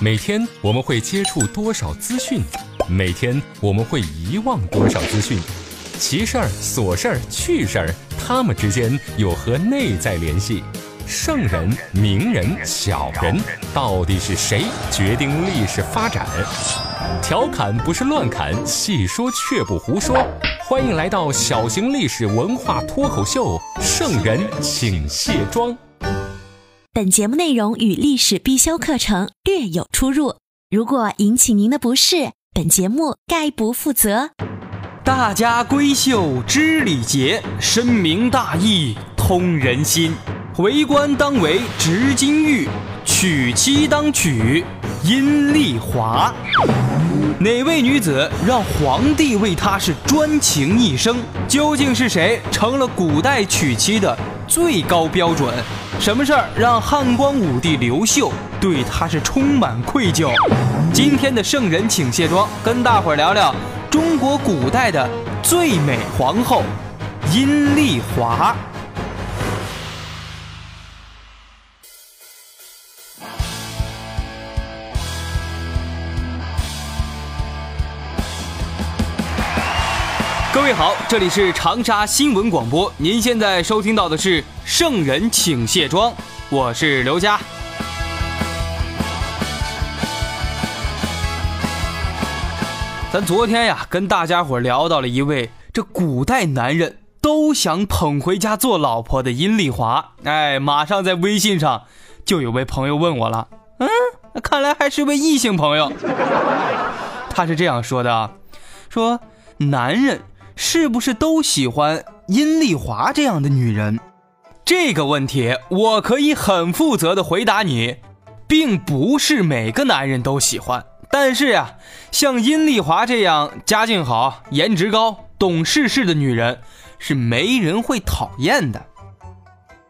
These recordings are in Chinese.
每天我们会接触多少资讯？每天我们会遗忘多少资讯？奇事儿、琐事儿、趣事儿，他们之间有何内在联系？圣人、名人、小人，到底是谁决定历史发展？调侃不是乱侃，细说却不胡说。欢迎来到小型历史文化脱口秀《圣人请卸妆》。本节目内容与历史必修课程略有出入，如果引起您的不适，本节目概不负责。大家闺秀知礼节，深明大义通人心。为官当为执金玉，娶妻当娶阴丽华。哪位女子让皇帝为她是专情一生？究竟是谁成了古代娶妻的最高标准？什么事儿让汉光武帝刘秀对他是充满愧疚？今天的圣人请卸妆，跟大伙儿聊聊中国古代的最美皇后阴丽华。各位好，这里是长沙新闻广播，您现在收听到的是《圣人请卸妆》，我是刘佳。咱昨天呀，跟大家伙聊到了一位这古代男人都想捧回家做老婆的阴丽华。哎，马上在微信上就有位朋友问我了，嗯，看来还是位异性朋友。他是这样说的啊，说男人。是不是都喜欢殷丽华这样的女人？这个问题我可以很负责的回答你，并不是每个男人都喜欢。但是呀，像殷丽华这样家境好、颜值高、懂世事的女人，是没人会讨厌的。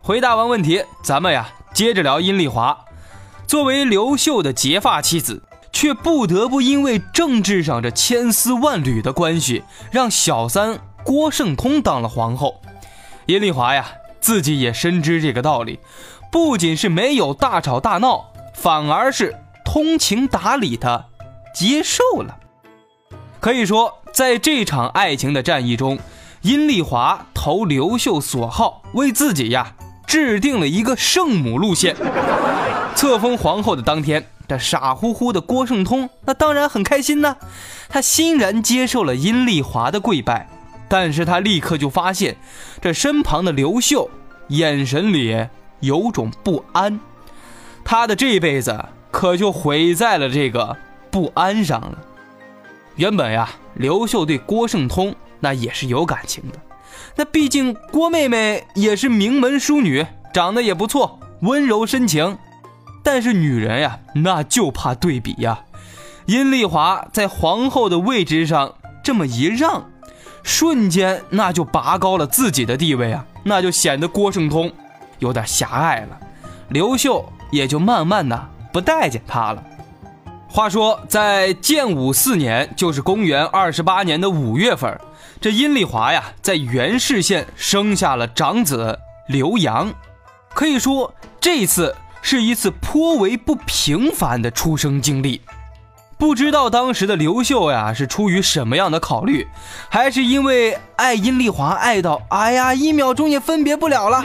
回答完问题，咱们呀接着聊殷丽华。作为刘秀的结发妻子。却不得不因为政治上这千丝万缕的关系，让小三郭圣通当了皇后。阴丽华呀，自己也深知这个道理，不仅是没有大吵大闹，反而是通情达理的接受了。可以说，在这场爱情的战役中，阴丽华投刘秀所好，为自己呀制定了一个圣母路线。册封皇后的当天。这傻乎乎的郭圣通，那当然很开心呢。他欣然接受了殷丽华的跪拜，但是他立刻就发现，这身旁的刘秀眼神里有种不安，他的这辈子可就毁在了这个不安上了。原本呀，刘秀对郭圣通那也是有感情的，那毕竟郭妹妹也是名门淑女，长得也不错，温柔深情。但是女人呀，那就怕对比呀。阴丽华在皇后的位置上这么一让，瞬间那就拔高了自己的地位啊，那就显得郭圣通有点狭隘了。刘秀也就慢慢的不待见他了。话说，在建武四年，就是公元二十八年的五月份，这阴丽华呀，在元氏县生下了长子刘阳。可以说，这次。是一次颇为不平凡的出生经历，不知道当时的刘秀呀是出于什么样的考虑，还是因为爱阴丽华爱到哎呀一秒钟也分别不了了，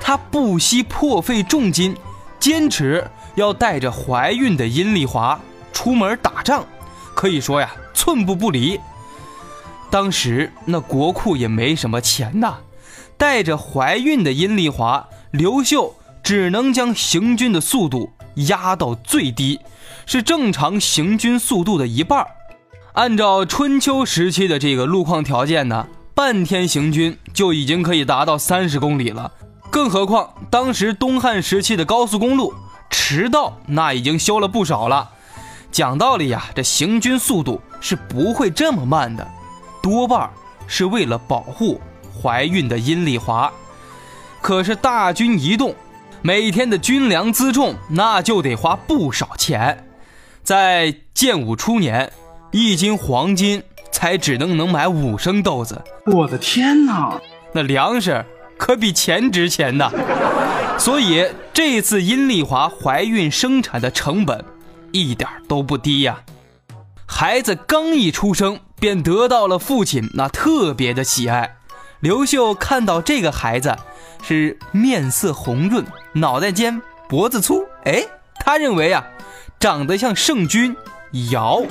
他不惜破费重金，坚持要带着怀孕的阴丽华出门打仗，可以说呀寸步不离。当时那国库也没什么钱呐，带着怀孕的阴丽华，刘秀。只能将行军的速度压到最低，是正常行军速度的一半。按照春秋时期的这个路况条件呢，半天行军就已经可以达到三十公里了。更何况当时东汉时期的高速公路驰道那已经修了不少了。讲道理呀，这行军速度是不会这么慢的，多半是为了保护怀孕的阴丽华。可是大军一动。每天的军粮辎重那就得花不少钱，在建武初年，一斤黄金才只能能买五升豆子。我的天哪，那粮食可比钱值钱呐！所以这次殷丽华怀孕生产的成本一点都不低呀。孩子刚一出生，便得到了父亲那特别的喜爱。刘秀看到这个孩子是面色红润，脑袋尖，脖子粗，哎，他认为啊，长得像圣君尧，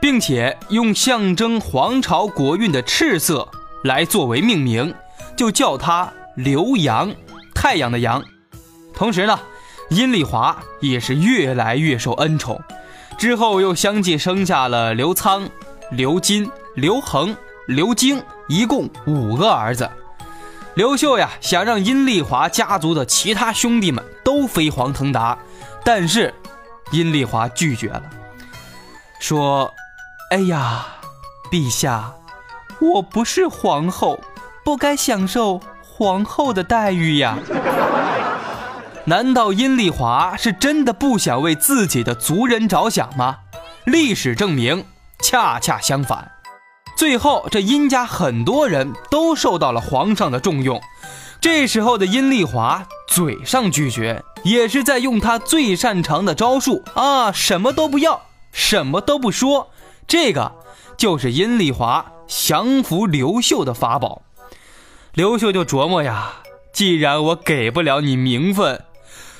并且用象征皇朝国运的赤色来作为命名，就叫他刘阳，太阳的阳。同时呢，阴丽华也是越来越受恩宠，之后又相继生下了刘仓、刘金、刘恒。刘京一共五个儿子，刘秀呀想让阴丽华家族的其他兄弟们都飞黄腾达，但是阴丽华拒绝了，说：“哎呀，陛下，我不是皇后，不该享受皇后的待遇呀。”难道阴丽华是真的不想为自己的族人着想吗？历史证明，恰恰相反。最后，这殷家很多人都受到了皇上的重用。这时候的殷丽华嘴上拒绝，也是在用他最擅长的招数啊，什么都不要，什么都不说。这个就是殷丽华降服刘秀的法宝。刘秀就琢磨呀，既然我给不了你名分，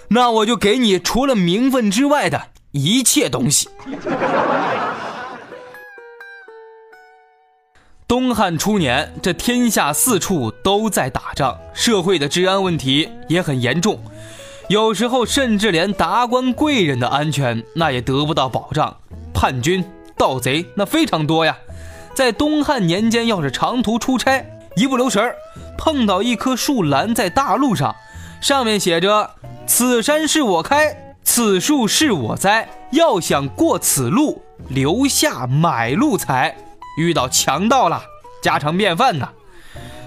那我就给你除了名分之外的一切东西。东汉初年，这天下四处都在打仗，社会的治安问题也很严重，有时候甚至连达官贵人的安全那也得不到保障，叛军、盗贼那非常多呀。在东汉年间，要是长途出差，一不留神儿碰到一棵树拦在大路上，上面写着“此山是我开，此树是我栽，要想过此路，留下买路财。”遇到强盗了，家常便饭呐。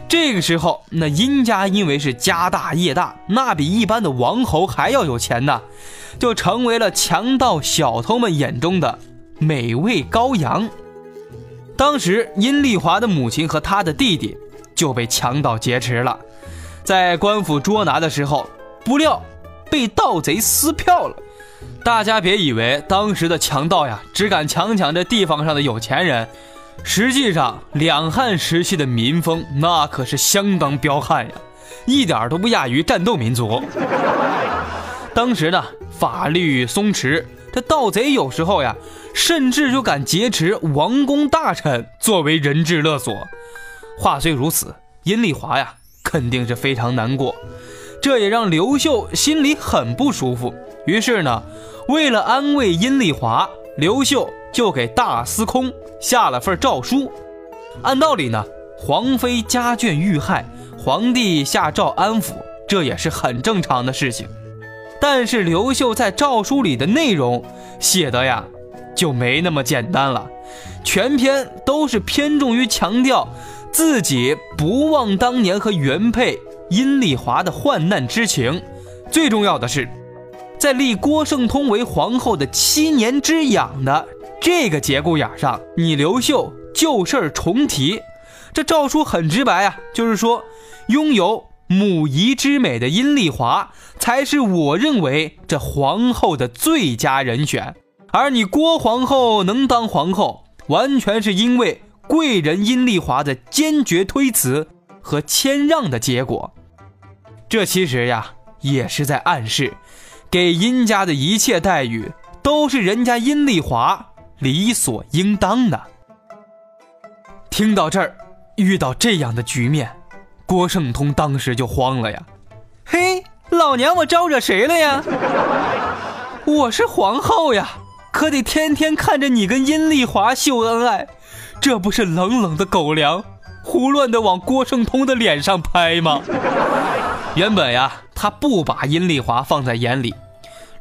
这个时候，那殷家因为是家大业大，那比一般的王侯还要有钱呢，就成为了强盗小偷们眼中的美味羔羊。当时，殷丽华的母亲和他的弟弟就被强盗劫持了，在官府捉拿的时候，不料被盗贼撕票了。大家别以为当时的强盗呀，只敢强抢这地方上的有钱人。实际上，两汉时期的民风那可是相当彪悍呀，一点都不亚于战斗民族。当时呢，法律松弛，这盗贼有时候呀，甚至就敢劫持王公大臣作为人质勒索。话虽如此，阴丽华呀，肯定是非常难过，这也让刘秀心里很不舒服。于是呢，为了安慰阴丽华，刘秀。就给大司空下了份诏书。按道理呢，皇妃家眷遇害，皇帝下诏安抚，这也是很正常的事情。但是刘秀在诏书里的内容写的呀，就没那么简单了。全篇都是偏重于强调自己不忘当年和原配阴丽华的患难之情。最重要的是，在立郭圣通为皇后的七年之痒的。这个节骨眼上，你刘秀旧事儿重提，这诏书很直白啊，就是说，拥有母仪之美的阴丽华才是我认为这皇后的最佳人选，而你郭皇后能当皇后，完全是因为贵人阴丽华的坚决推辞和谦让的结果。这其实呀，也是在暗示，给殷家的一切待遇都是人家阴丽华。理所应当的。听到这儿，遇到这样的局面，郭圣通当时就慌了呀！嘿，老娘我招惹谁了呀？我是皇后呀，可得天天看着你跟殷丽华秀恩爱，这不是冷冷的狗粮，胡乱的往郭圣通的脸上拍吗？原本呀，他不把殷丽华放在眼里，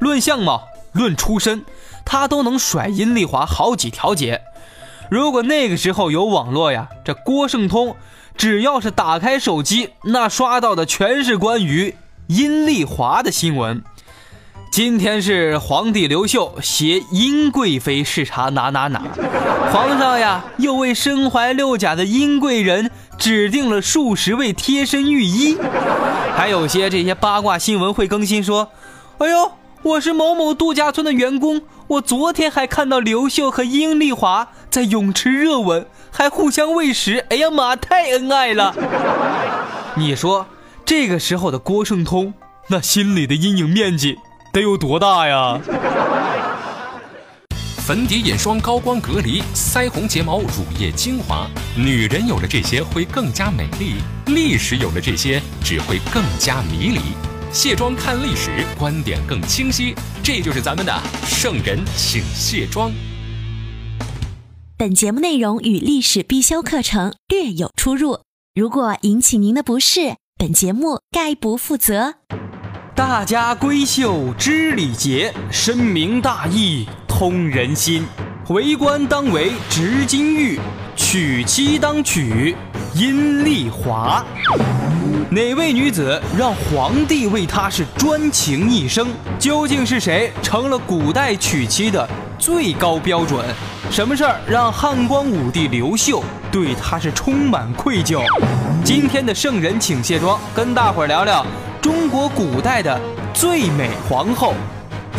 论相貌，论出身。他都能甩阴丽华好几条街。如果那个时候有网络呀，这郭圣通只要是打开手机，那刷到的全是关于阴丽华的新闻。今天是皇帝刘秀携殷贵妃视察哪哪哪，皇上呀又为身怀六甲的殷贵人指定了数十位贴身御医。还有些这些八卦新闻会更新说：“哎呦，我是某某度假村的员工，我昨天还看到刘秀和殷丽华在泳池热吻，还互相喂食。哎呀妈，太恩爱了！”你说这个时候的郭圣通，那心里的阴影面积得有多大呀？粉底、眼霜、高光隔离、腮红、睫毛、乳液、精华，女人有了这些会更加美丽，历史有了这些只会更加迷离。卸妆看历史，观点更清晰，这就是咱们的圣人请卸妆。本节目内容与历史必修课程略有出入，如果引起您的不适，本节目概不负责。大家闺秀知礼节，深明大义。通人心，为官当为执金玉，娶妻当娶阴丽华。哪位女子让皇帝为她是专情一生？究竟是谁成了古代娶妻的最高标准？什么事儿让汉光武帝刘秀对她是充满愧疚？今天的圣人请卸妆，跟大伙儿聊聊中国古代的最美皇后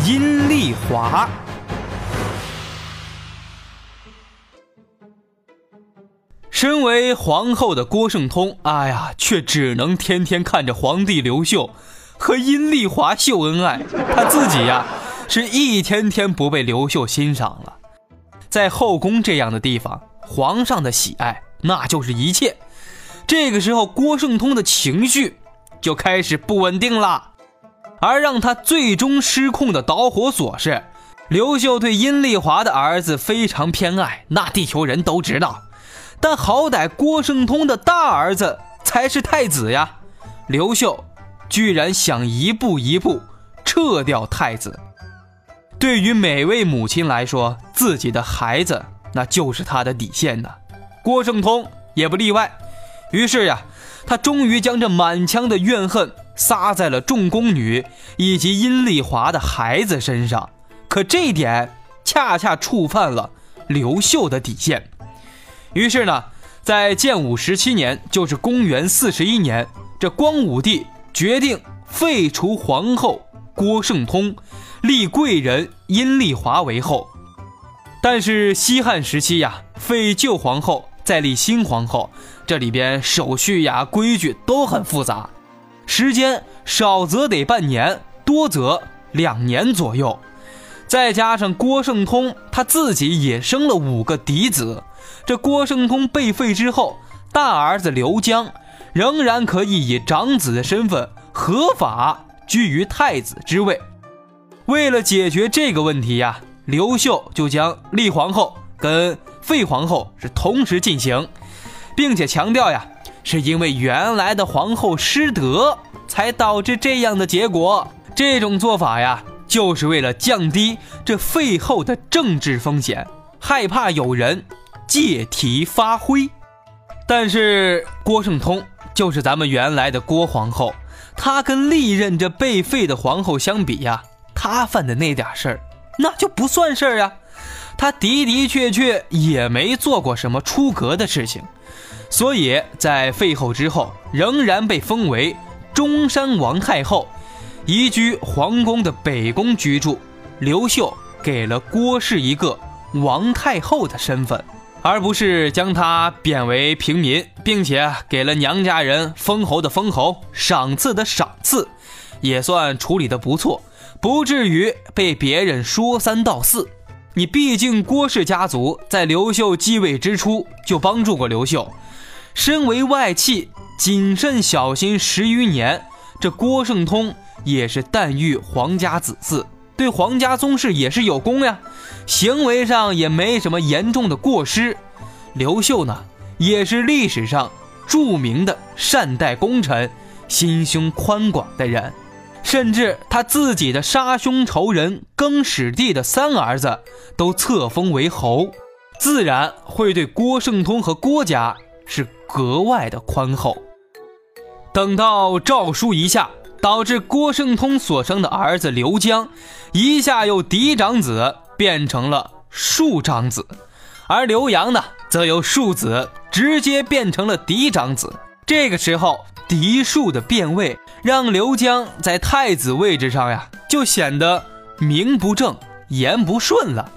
阴丽华。身为皇后的郭圣通，哎呀，却只能天天看着皇帝刘秀和阴丽华秀恩爱，他自己呀，是一天天不被刘秀欣赏了。在后宫这样的地方，皇上的喜爱那就是一切。这个时候，郭圣通的情绪就开始不稳定了，而让他最终失控的导火索是，刘秀对阴丽华的儿子非常偏爱，那地球人都知道。但好歹郭圣通的大儿子才是太子呀，刘秀居然想一步一步撤掉太子。对于每位母亲来说，自己的孩子那就是他的底线呢。郭圣通也不例外。于是呀，他终于将这满腔的怨恨撒在了众宫女以及阴丽华的孩子身上。可这一点恰恰触犯了刘秀的底线。于是呢，在建武十七年，就是公元四十一年，这光武帝决定废除皇后郭圣通，立贵人阴丽华为后。但是西汉时期呀，废旧皇后再立新皇后，这里边手续呀、规矩都很复杂，时间少则得半年，多则两年左右。再加上郭圣通他自己也生了五个嫡子。这郭圣通被废之后，大儿子刘江仍然可以以长子的身份合法居于太子之位。为了解决这个问题呀，刘秀就将立皇后跟废皇后是同时进行，并且强调呀，是因为原来的皇后失德，才导致这样的结果。这种做法呀，就是为了降低这废后的政治风险，害怕有人。借题发挥，但是郭圣通就是咱们原来的郭皇后，她跟历任这被废的皇后相比呀，她犯的那点事儿那就不算事儿呀。她的的确确也没做过什么出格的事情，所以在废后之后，仍然被封为中山王太后，移居皇宫的北宫居住。刘秀给了郭氏一个王太后的身份。而不是将他贬为平民，并且给了娘家人封侯的封侯、赏赐的赏赐，也算处理的不错，不至于被别人说三道四。你毕竟郭氏家族在刘秀继位之初就帮助过刘秀，身为外戚，谨慎小心十余年，这郭圣通也是诞育皇家子嗣。对皇家宗室也是有功呀，行为上也没什么严重的过失。刘秀呢，也是历史上著名的善待功臣、心胸宽广的人，甚至他自己的杀兄仇人更始帝的三儿子都册封为侯，自然会对郭圣通和郭家是格外的宽厚。等到诏书一下。导致郭圣通所生的儿子刘江，一下又嫡长子变成了庶长子，而刘阳呢，则由庶子直接变成了嫡长子。这个时候，嫡庶的变位，让刘江在太子位置上呀，就显得名不正言不顺了。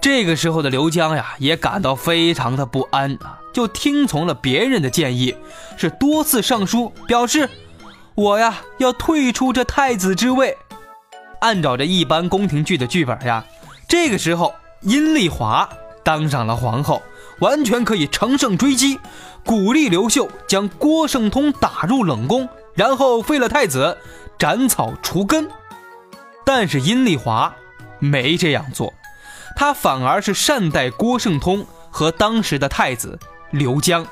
这个时候的刘江呀，也感到非常的不安啊，就听从了别人的建议，是多次上书表示，我呀要退出这太子之位。按照这一般宫廷剧的剧本呀，这个时候阴丽华当上了皇后，完全可以乘胜追击，鼓励刘秀将郭圣通打入冷宫，然后废了太子，斩草除根。但是阴丽华没这样做，他反而是善待郭圣通和当时的太子刘江，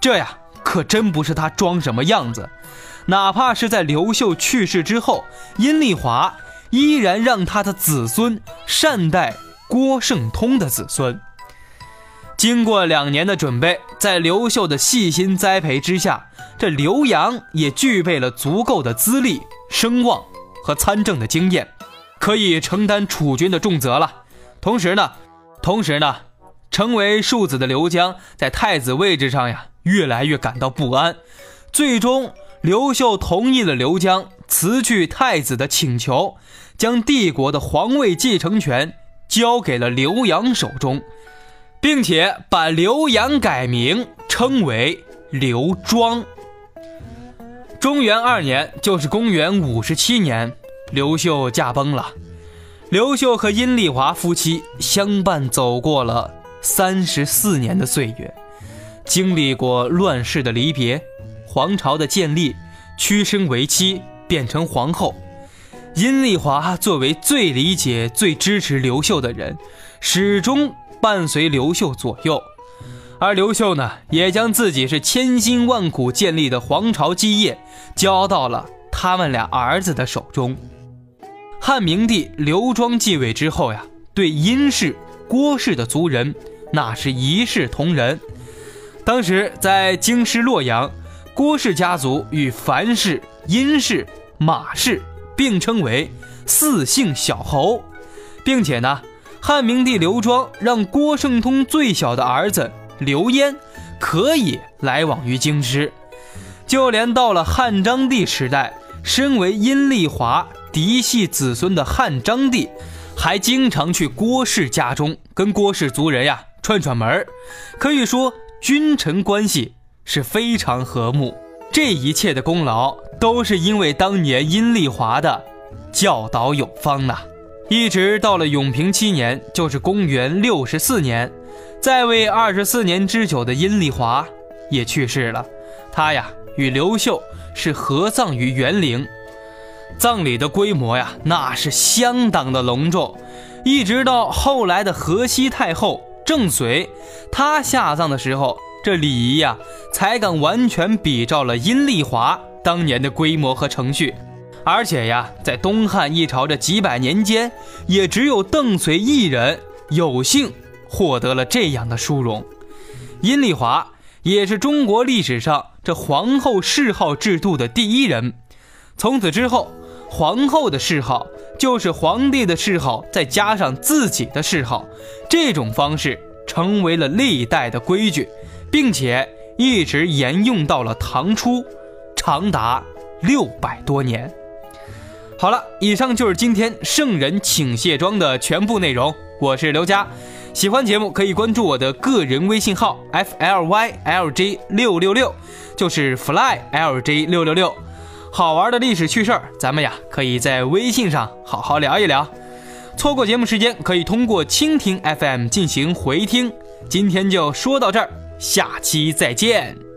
这呀可真不是他装什么样子。哪怕是在刘秀去世之后，阴丽华。依然让他的子孙善待郭圣通的子孙。经过两年的准备，在刘秀的细心栽培之下，这刘阳也具备了足够的资历、声望和参政的经验，可以承担储君的重责了。同时呢，同时呢，成为庶子的刘江在太子位置上呀，越来越感到不安。最终，刘秀同意了刘江。辞去太子的请求，将帝国的皇位继承权交给了刘洋手中，并且把刘洋改名称为刘庄。中元二年，就是公元五十七年，刘秀驾崩了。刘秀和阴丽华夫妻相伴走过了三十四年的岁月，经历过乱世的离别、皇朝的建立、屈身为妻。变成皇后，阴丽华作为最理解、最支持刘秀的人，始终伴随刘秀左右。而刘秀呢，也将自己是千辛万苦建立的皇朝基业交到了他们俩儿子的手中。汉明帝刘庄继位之后呀，对殷氏、郭氏的族人那是一视同仁。当时在京师洛阳，郭氏家族与樊氏、殷氏。马氏并称为四姓小侯，并且呢，汉明帝刘庄让郭圣通最小的儿子刘焉可以来往于京师，就连到了汉章帝时代，身为殷丽华嫡系子孙的汉章帝，还经常去郭氏家中跟郭氏族人呀串串门可以说君臣关系是非常和睦。这一切的功劳都是因为当年阴丽华的教导有方呐。一直到了永平七年，就是公元六十四年，在位二十四年之久的阴丽华也去世了。他呀与刘秀是合葬于园陵，葬礼的规模呀那是相当的隆重。一直到后来的河西太后郑绥，她下葬的时候。这礼仪呀，才敢完全比照了阴丽华当年的规模和程序，而且呀，在东汉一朝这几百年间，也只有邓绥一人有幸获得了这样的殊荣。阴丽华也是中国历史上这皇后谥号制度的第一人。从此之后，皇后的谥号就是皇帝的谥号，再加上自己的谥号，这种方式成为了历代的规矩。并且一直沿用到了唐初，长达六百多年。好了，以上就是今天圣人请卸妆的全部内容。我是刘佳，喜欢节目可以关注我的个人微信号 f l y l j 六六六，就是 fly l j 六六六。好玩的历史趣事儿，咱们呀可以在微信上好好聊一聊。错过节目时间，可以通过蜻蜓 FM 进行回听。今天就说到这儿。下期再见。